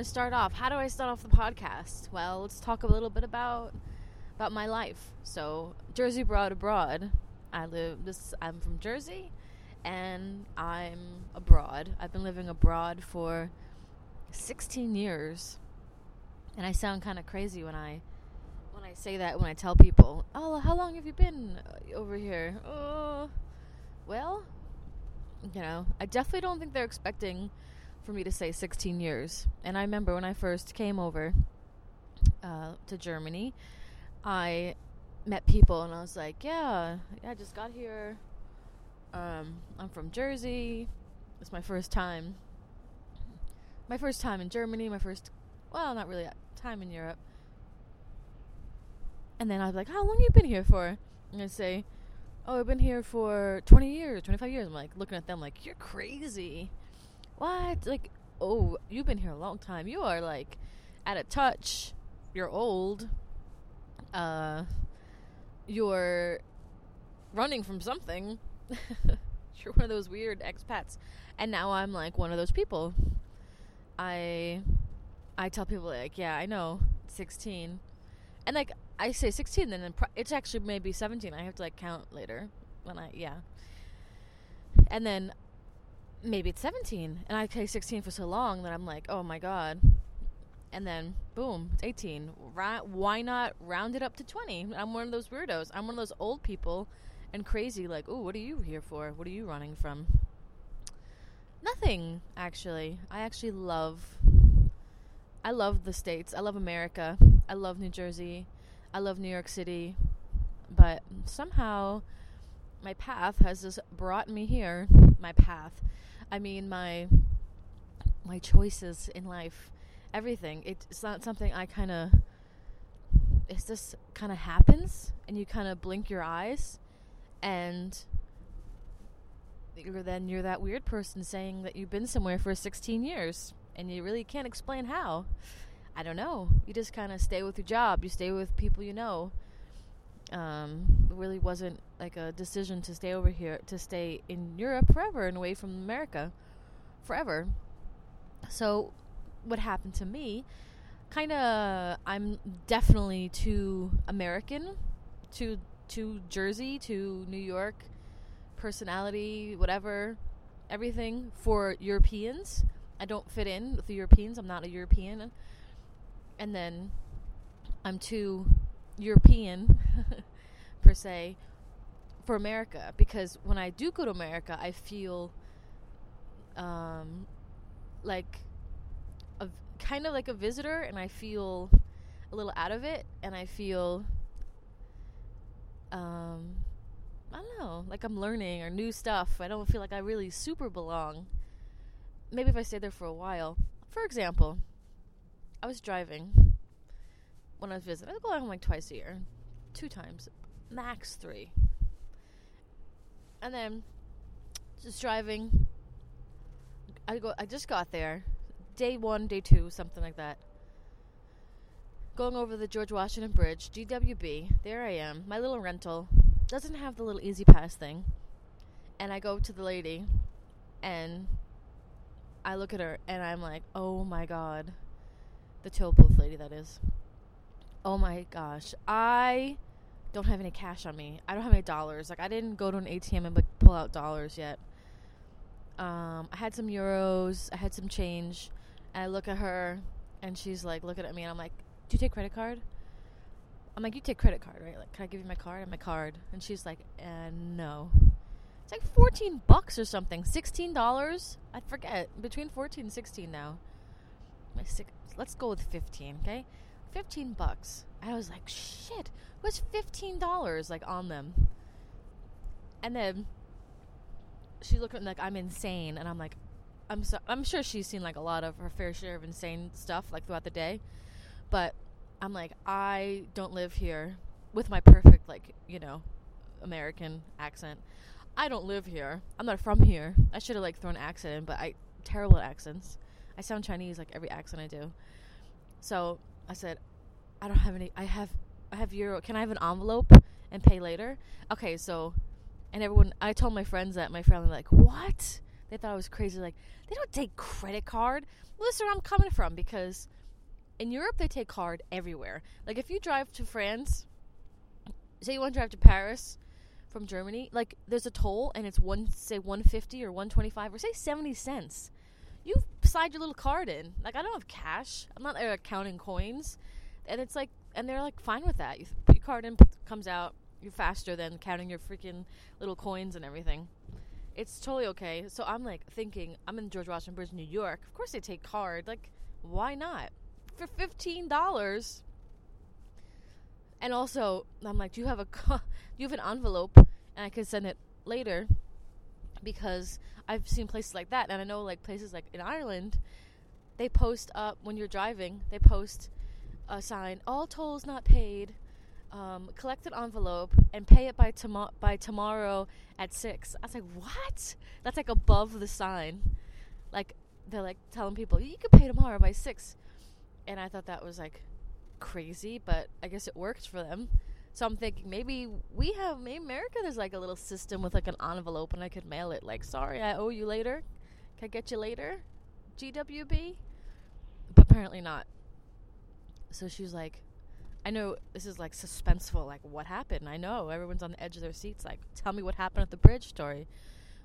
We're gonna start off. How do I start off the podcast? Well, let's talk a little bit about about my life. So Jersey Broad abroad. I live this. I'm from Jersey, and I'm abroad. I've been living abroad for 16 years, and I sound kind of crazy when I when I say that. When I tell people, "Oh, how long have you been uh, over here?" Oh, well, you know, I definitely don't think they're expecting for me to say 16 years. And I remember when I first came over uh, to Germany, I met people and I was like, yeah, I just got here. Um, I'm from Jersey. It's my first time. My first time in Germany, my first, well, not really time in Europe. And then I was like, how long you been here for? And I say, oh, I've been here for 20 years, 25 years. I'm like looking at them like, you're crazy. What? Like, oh, you've been here a long time. You are like at a touch. You're old. Uh, you're running from something. you're one of those weird expats. And now I'm like one of those people. I I tell people like, yeah, I know, 16. And like I say 16 and then it's actually maybe 17. I have to like count later when I yeah. And then maybe it's 17 and I say 16 for so long that I'm like, "Oh my god." And then boom, it's 18. Ra- why not round it up to 20? I'm one of those weirdos. I'm one of those old people and crazy like, "Oh, what are you here for? What are you running from?" Nothing, actually. I actually love I love the states. I love America. I love New Jersey. I love New York City. But somehow my path has just brought me here. My path. I mean my my choices in life. Everything. It's not something I kind of it's just kind of happens and you kind of blink your eyes and you're then you're that weird person saying that you've been somewhere for 16 years and you really can't explain how. I don't know. You just kind of stay with your job. You stay with people you know. Um, it really wasn't like a decision to stay over here, to stay in Europe forever and away from America forever. So, what happened to me? Kind of, I'm definitely too American, too too Jersey, to New York, personality, whatever, everything for Europeans. I don't fit in with the Europeans. I'm not a European. And then I'm too European, per se, for America. Because when I do go to America, I feel um, like a, kind of like a visitor, and I feel a little out of it, and I feel. Um, I don't know, like I'm learning or new stuff. I don't feel like I really super belong maybe if I stay there for a while. For example, I was driving when I was visiting. I go home like twice a year, two times, max three. And then just driving. I go. I just got there, day one, day two, something like that. Going over the George Washington Bridge, GWB. There I am. My little rental doesn't have the little E-ZPass thing, and I go to the lady, and I look at her and I'm like, oh my god. The toll booth lady, that is. Oh my gosh. I don't have any cash on me. I don't have any dollars. Like, I didn't go to an ATM and like pull out dollars yet. Um, I had some euros. I had some change. And I look at her and she's like looking at me and I'm like, do you take credit card? I'm like, you take credit card, right? Like, can I give you my card? And my card. And she's like, uh, no. It's like 14 bucks or something. $16? I forget. Between 14 and 16 now. My six, let's go with 15, okay? 15 bucks. I was like, shit. What's $15 like on them? And then she looked at me like I'm insane and I'm like I'm so, I'm sure she's seen like a lot of her fair share of insane stuff like throughout the day. But I'm like I don't live here with my perfect like, you know, American accent. I don't live here. I'm not from here. I should have like thrown accent in, but I terrible at accents. I sound Chinese like every accent I do. So I said, I don't have any. I have I have euro. Can I have an envelope and pay later? Okay, so and everyone. I told my friends that my family like what? They thought I was crazy. Like they don't take credit card. Listen, where I'm coming from because in Europe they take card everywhere. Like if you drive to France, say you want to drive to Paris from Germany, like there's a toll and it's one say 150 or 125 or say 70 cents. You slide your little card in. Like I don't have cash. I'm not there counting coins, and it's like and they're like fine with that. You put your card in, comes out. You're faster than counting your freaking little coins and everything. It's totally okay. So I'm like thinking, I'm in George Washington Bridge, New York. Of course they take card. Like, why not? For fifteen dollars. And also, I'm like, do you have a do you have an envelope, and I can send it later, because I've seen places like that, and I know like places like in Ireland, they post up when you're driving. They post a sign: "All tolls not paid." Um, collect an envelope and pay it by tomorrow by tomorrow at six. I was like, what? That's like above the sign. Like they're like telling people you can pay tomorrow by six, and I thought that was like crazy, but I guess it worked for them. So I'm thinking maybe we have maybe America. There's like a little system with like an envelope, and I could mail it. Like, sorry, I owe you later. Can I get you later? GWB. But apparently not. So she's like, I know this is like suspenseful. Like, what happened? I know everyone's on the edge of their seats. Like, tell me what happened at the bridge story.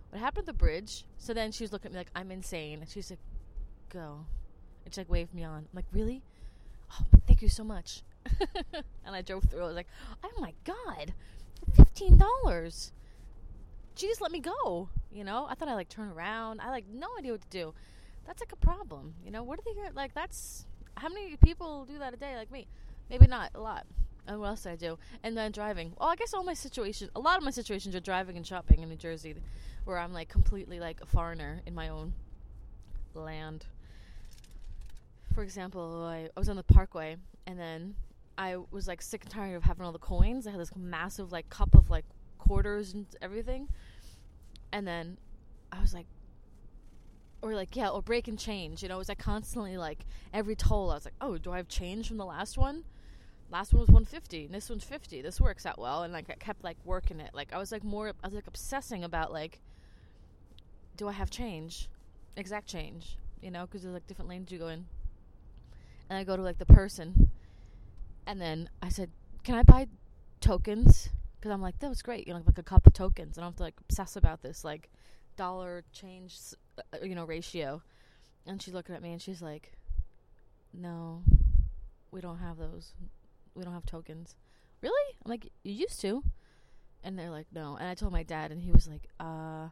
What happened at the bridge? So then she was looking at me like I'm insane, and she's like, "Go," and she like waved me on. I'm like, "Really? Oh, thank you so much." and I drove through. I was like, "Oh my god, fifteen dollars." Jeez, let me go. You know, I thought I like turn around. I like no idea what to do. That's like a problem. You know, what are they like? That's how many people do that a day like me? Maybe not a lot. And what else did I do? And then driving. Well, I guess all my situations, a lot of my situations are driving and shopping in New Jersey, where I'm like completely like a foreigner in my own land. For example, I, I was on the Parkway, and then I was like sick and tired of having all the coins. I had this massive like cup of like quarters and everything, and then I was like, or like yeah, or break and change. You know, it was like constantly like every toll. I was like, oh, do I have change from the last one? Last one was 150, and this one's 50. This works out well, and like I kept like working it. Like I was like more, I was like obsessing about like, do I have change, exact change? You know, because there's like different lanes you go in. And I go to like the person, and then I said, "Can I buy tokens?" Because I'm like, that was great. You know, like a cup of tokens. And I don't have to like obsess about this like dollar change, uh, you know, ratio. And she's looking at me and she's like, "No, we don't have those. We don't have tokens." Really? I'm like, "You used to." And they're like, "No." And I told my dad, and he was like, "Uh,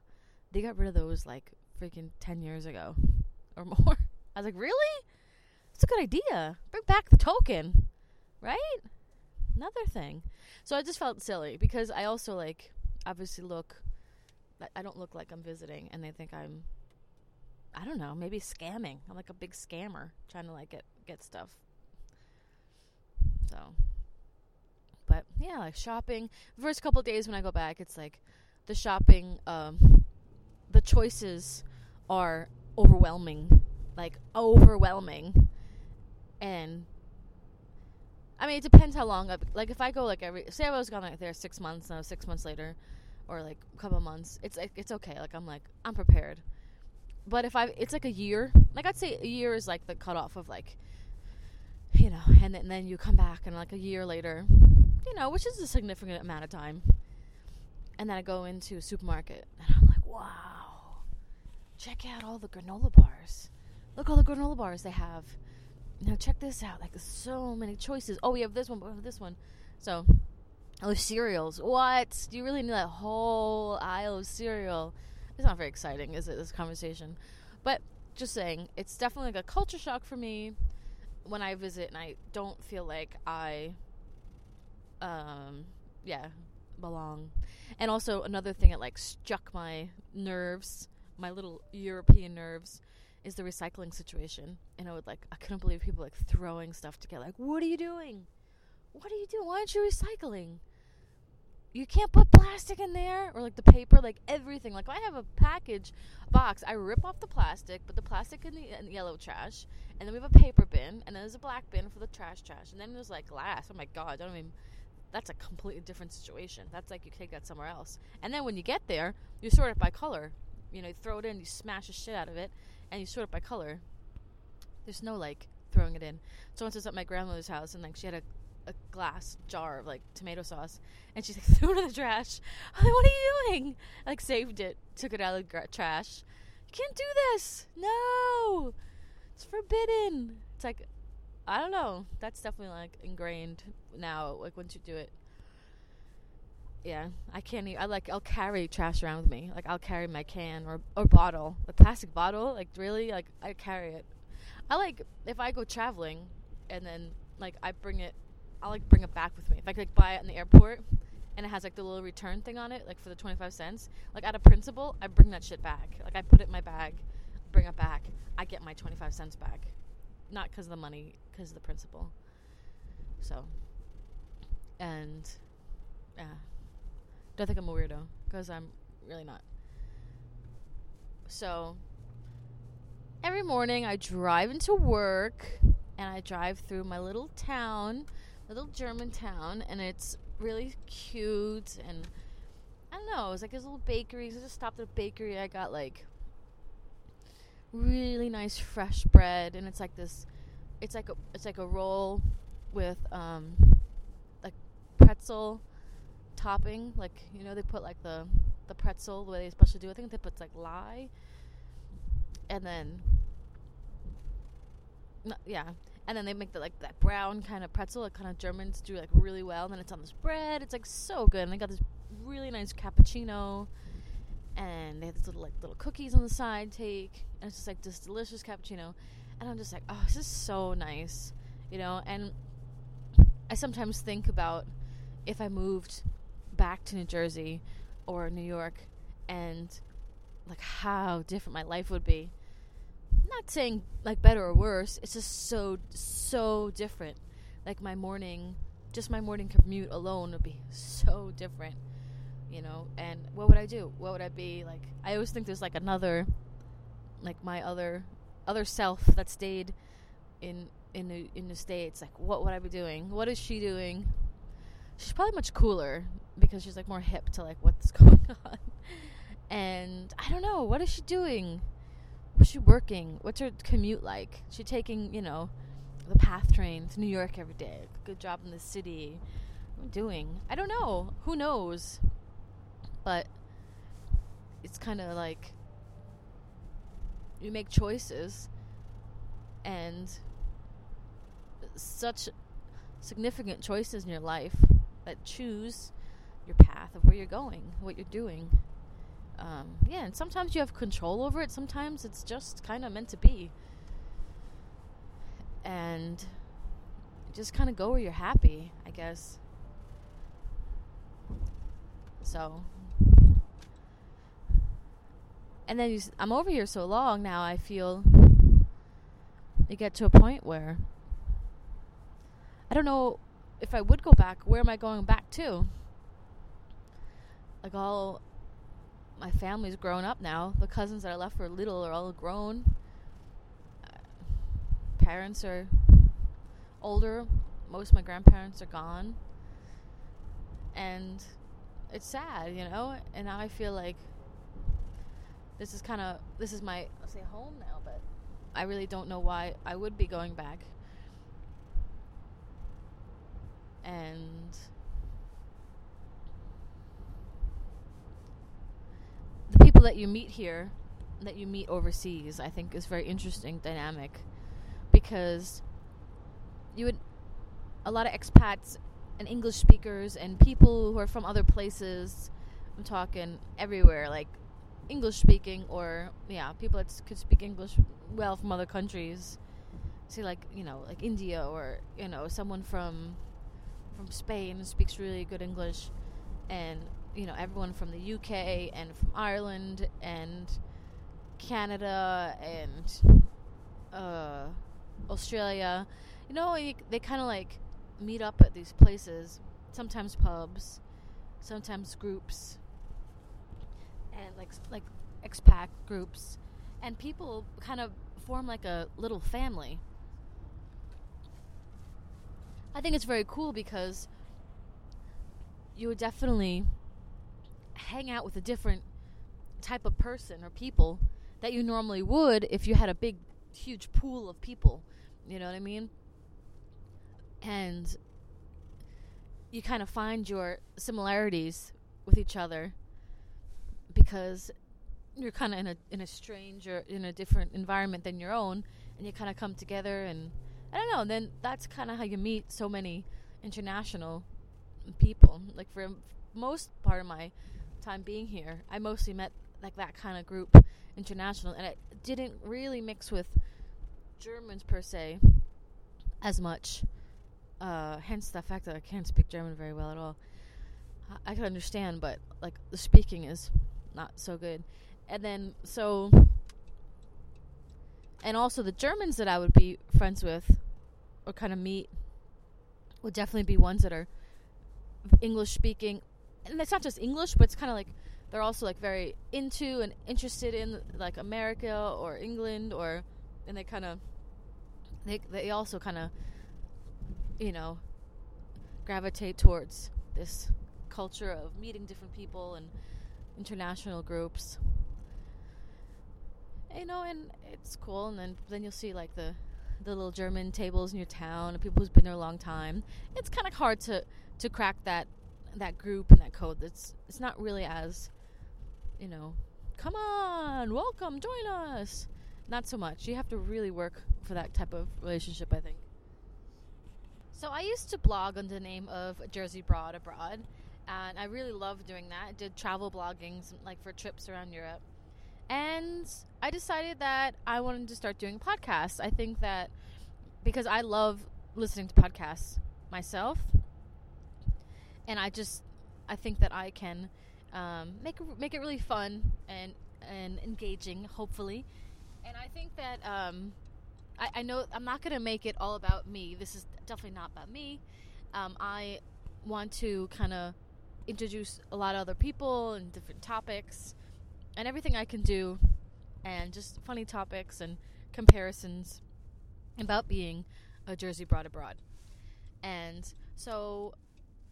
they got rid of those like freaking ten years ago, or more." I was like, "Really? It's a good idea. Bring back the token, right?" Another thing. So I just felt silly because I also like obviously look I don't look like I'm visiting and they think I'm I don't know, maybe scamming. I'm like a big scammer trying to like get get stuff. So but yeah, like shopping. The first couple days when I go back, it's like the shopping um the choices are overwhelming. Like overwhelming. And I mean, it depends how long. I, like, if I go like every, say I was gone like there six months, and six months later, or like a couple months, it's like it's okay. Like I'm like I'm prepared. But if I, it's like a year. Like I'd say a year is like the cutoff of like, you know, and then, and then you come back and like a year later, you know, which is a significant amount of time. And then I go into a supermarket and I'm like, wow, check out all the granola bars. Look all the granola bars they have now check this out. Like so many choices. Oh, we have this one, but we have this one. So, oh, cereals. What? Do you really need that whole aisle of cereal? It's not very exciting, is it? This conversation, but just saying, it's definitely like a culture shock for me when I visit, and I don't feel like I, um, yeah, belong. And also another thing that like struck my nerves, my little European nerves is the recycling situation. And I would like, I couldn't believe people like throwing stuff together. Like, what are you doing? What are you doing? Why aren't you recycling? You can't put plastic in there or like the paper, like everything. Like, I have a package box, I rip off the plastic, put the plastic in the, in the yellow trash, and then we have a paper bin, and then there's a black bin for the trash trash, and then there's like glass. Oh my god, I don't even. That's a completely different situation. That's like you take that somewhere else. And then when you get there, you sort it by color you know, you throw it in, you smash the shit out of it, and you sort it by color. There's no like throwing it in. So once I was at my grandmother's house, and like she had a a glass jar of like tomato sauce, and she like, threw it in the trash. I'm like, what are you doing? I, like saved it, took it out of the gra- trash. You can't do this. No, it's forbidden. It's like I don't know. That's definitely like ingrained now. Like once you do it, yeah, I can't. Even, I like I'll carry trash around with me. Like I'll carry my can or or bottle, a plastic bottle. Like really, like I carry it. I like if I go traveling, and then like I bring it I'll like bring it back with me. If I could like buy it in the airport and it has like the little return thing on it, like for the 25 cents, like out of principle, I bring that shit back. Like I put it in my bag, bring it back. I get my 25 cents back. Not because of the money, because of the principle. So, and yeah. Don't think I'm a weirdo, because I'm really not. So, every morning I drive into work and I drive through my little town little German town, and it's really cute. And I don't know, it's like there's little bakeries. I just stopped at a bakery. I got like really nice fresh bread, and it's like this. It's like a it's like a roll with um like pretzel topping. Like you know they put like the the pretzel the way they supposed to do. I think they put like lye, and then yeah and then they make the like that brown kind of pretzel, like kind of Germans do like really well. And then it's on this bread. It's like so good. And they got this really nice cappuccino, and they have this little like little cookies on the side. Take and it's just like this delicious cappuccino. And I'm just like, oh, this is so nice, you know. And I sometimes think about if I moved back to New Jersey or New York, and like how different my life would be not saying like better or worse. It's just so so different. Like my morning, just my morning commute alone would be so different. You know, and what would I do? What would I be like? I always think there's like another, like my other, other self that stayed in in the in the states. Like, what would I be doing? What is she doing? She's probably much cooler because she's like more hip to like what's going on. And I don't know, what is she doing? was she working? What's her commute like? She taking, you know, the PATH train to New York every day. Good job in the city. What doing? I don't know. Who knows? But it's kind of like you make choices and such significant choices in your life that choose your path of where you're going, what you're doing um, yeah, and sometimes you have control over it. Sometimes it's just kind of meant to be. And just kind of go where you're happy, I guess. So. And then you, I'm over here so long now, I feel you get to a point where I don't know if I would go back. Where am I going back to? Like all my family's grown up now. The cousins that I left were little are all grown. Uh, parents are older. Most of my grandparents are gone. And it's sad, you know? And now I feel like this is kind of this is my I'll say home now, but I really don't know why I would be going back. And the people that you meet here that you meet overseas, I think is very interesting dynamic because you would a lot of expats and English speakers and people who are from other places. I'm talking everywhere, like English speaking or yeah, people that could speak English well from other countries. Say like you know like India or you know someone from from Spain speaks really good English, and you know everyone from the UK and from Ireland and Canada and uh, Australia. You know, you, they kind of like meet up at these places. Sometimes pubs, sometimes groups, and like like expat groups, and people kind of form like a little family. I think it's very cool because you would definitely hang out with a different type of person or people that you normally would if you had a big, huge pool of people. You know what I mean? And you kind of find your similarities with each other because you're kind of in a in a strange or in a different environment than your own, and you kind of come together and I don't know. Then that's kind of how you meet so many international people. Like for most part of my time being here, I mostly met like that kind of group international, and it didn't really mix with Germans per se as much. Uh, hence the fact that I can't speak German very well at all. I, I can understand, but like the speaking is not so good. And then so, and also the Germans that I would be friends with, or kind of meet, would definitely be ones that are English speaking, and it's not just English, but it's kind of like they're also like very into and interested in like America or England or and they kind of they they also kind of you know gravitate towards this culture of meeting different people and international groups. You know and it's cool and then then you'll see like the the little german tables in your town people who's been there a long time it's kind of hard to to crack that that group and that code that's it's not really as you know come on welcome join us. Not so much. You have to really work for that type of relationship i think. So i used to blog under the name of jersey broad abroad and i really loved doing that. I did travel blogging like for trips around europe and i decided that i wanted to start doing podcasts i think that because i love listening to podcasts myself and I just I think that I can um, make make it really fun and and engaging, hopefully. And I think that um, I, I, know I'm not going to make it all about me. This is definitely not about me. Um, I want to kind of introduce a lot of other people and different topics and everything I can do, and just funny topics and comparisons about being a Jersey broad abroad. And so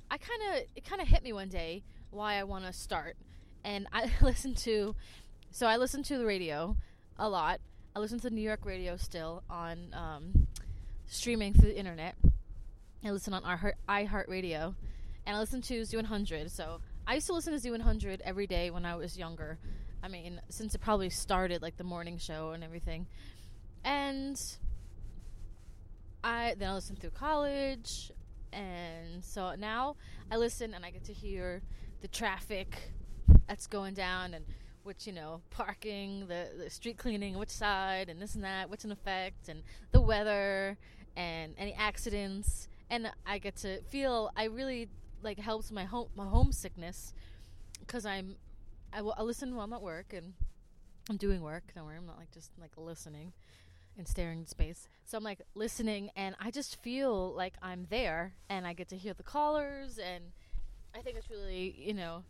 I kind of it kind of hit me one day why I want to start, and I listen to, so I listen to the radio a lot. I listen to New York radio still on um, streaming through the internet. I listen on our iHeartRadio, and I listen to Z100. So I used to listen to Z100 every day when I was younger. I mean, since it probably started like the morning show and everything, and I then I listened through college and so now I listen and I get to hear the traffic that's going down and which you know parking the, the street cleaning which side and this and that what's in effect and the weather and any accidents. And I get to feel I really like helps my home my homesickness because I'm I, listen while I'm at work and I'm doing work don't worry I'm not like just like listening and staring in space. So I'm like listening, and I just feel like I'm there, and I get to hear the callers, and I think it's really, you know,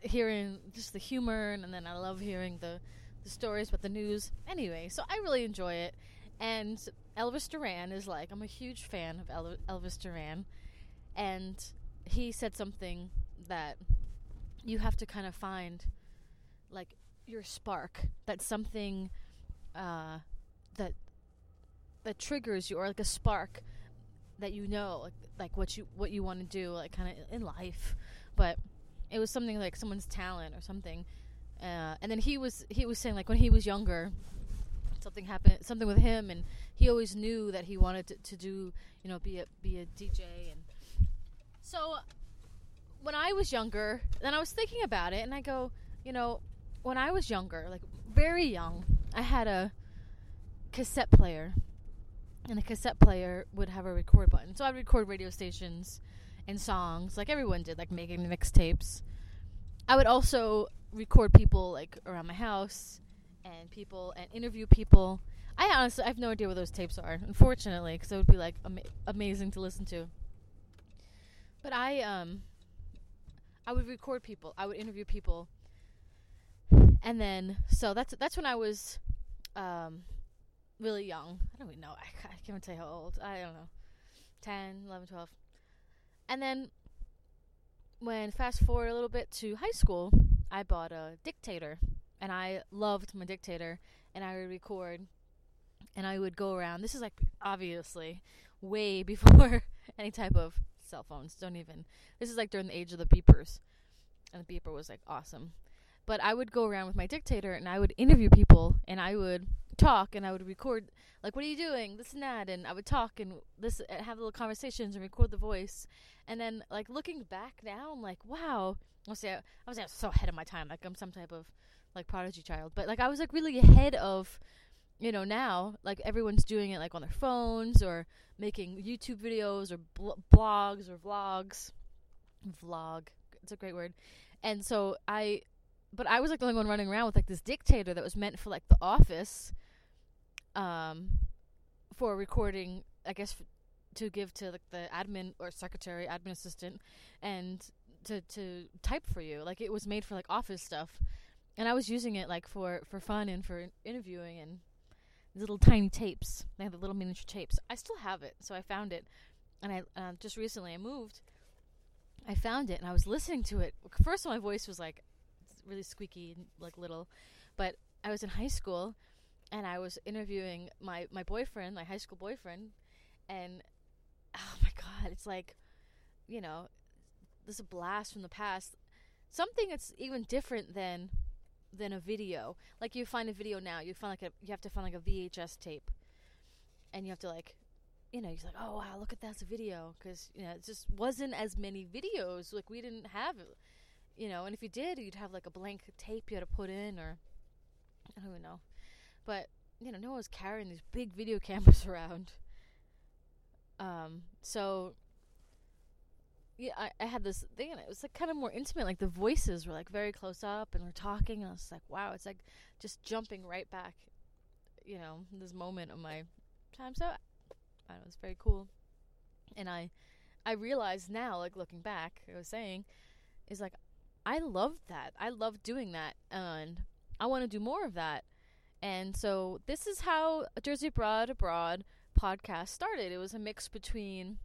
hearing just the humor, and, and then I love hearing the the stories about the news. Anyway, so I really enjoy it, and Elvis Duran is like I'm a huge fan of El- Elvis Duran, and he said something that you have to kind of find like your spark. That's something uh, that that triggers you or like a spark that you know like, like what you what you want to do like kind of in life but it was something like someone's talent or something uh, and then he was he was saying like when he was younger something happened something with him and he always knew that he wanted to, to do you know be a be a DJ and so when I was younger then I was thinking about it and I go you know when I was younger like very young I had a cassette player and the cassette player would have a record button. So I'd record radio stations and songs like everyone did, like making mixtapes. I would also record people like around my house and people and interview people. I honestly I have no idea what those tapes are, unfortunately, because it would be like ama- amazing to listen to. But I um I would record people. I would interview people. And then so that's that's when I was um really young. I don't even know. I, I can't even tell you how old. I don't know. 10, 11, 12. And then when fast forward a little bit to high school, I bought a dictator. and I loved my dictator, and I would record, and I would go around. This is like obviously way before any type of cell phones. Don't even. This is like during the age of the beepers, and the beeper was like awesome. But I would go around with my dictator, and I would interview people, and I would talk, and I would record like, "What are you doing?" This and that, and I would talk and this uh, have little conversations and record the voice. And then like looking back now, I'm like, wow. I, I was so ahead of my time. Like I'm some type of like prodigy child, but like I was like really ahead of you know now like everyone's doing it like on their phones or making YouTube videos or bl- blogs or vlogs vlog it's a great word and so I but I was like the only one running around with like this dictator that was meant for like the office um for recording I guess f- to give to like the admin or secretary admin assistant and to to type for you like it was made for like office stuff and I was using it like for for fun and for interviewing and little tiny tapes. They have the little miniature tapes. I still have it, so I found it, and I uh, just recently I moved. I found it and I was listening to it. First, my voice was like really squeaky and like little, but I was in high school, and I was interviewing my my boyfriend, my high school boyfriend, and oh my god, it's like, you know, this is a blast from the past. Something that's even different than than a video. Like you find a video now, you find like a you have to find like a VHS tape, and you have to like, you know, you're like, oh wow, look at that's a video, because you know it just wasn't as many videos. Like we didn't have, you know, and if you did, you'd have like a blank tape you had to put in, or I don't even know, but you know, no one was carrying these big video cameras around. Um, so yeah, I, I had this thing and it was like kind of more intimate. Like the voices were like very close up and we're talking and I was like, wow, it's like just jumping right back, you know, this moment of my time. So I know, it's very cool. And I I realized now, like looking back, I was saying, is like I loved that. I loved doing that and I want to do more of that. And so this is how Jersey Broad Abroad podcast started. It was a mix between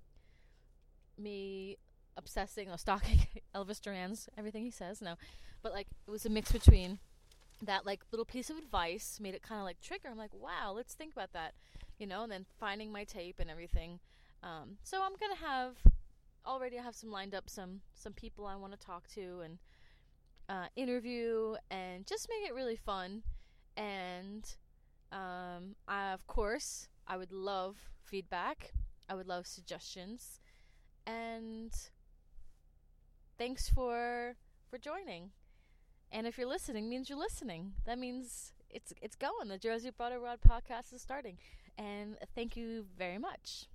me obsessing or stalking Elvis Duran's everything he says. No, but like it was a mix between that like little piece of advice made it kind of like trigger. I'm like, wow, let's think about that, you know. And then finding my tape and everything. Um, so I'm gonna have already. I have some lined up some some people I want to talk to and uh, interview and just make it really fun. And um, I, of course, I would love feedback. I would love suggestions and thanks for for joining. And if you're listening, means you're listening. That means it's it's going. The Jersey Broad Abroad podcast is starting. And thank you very much.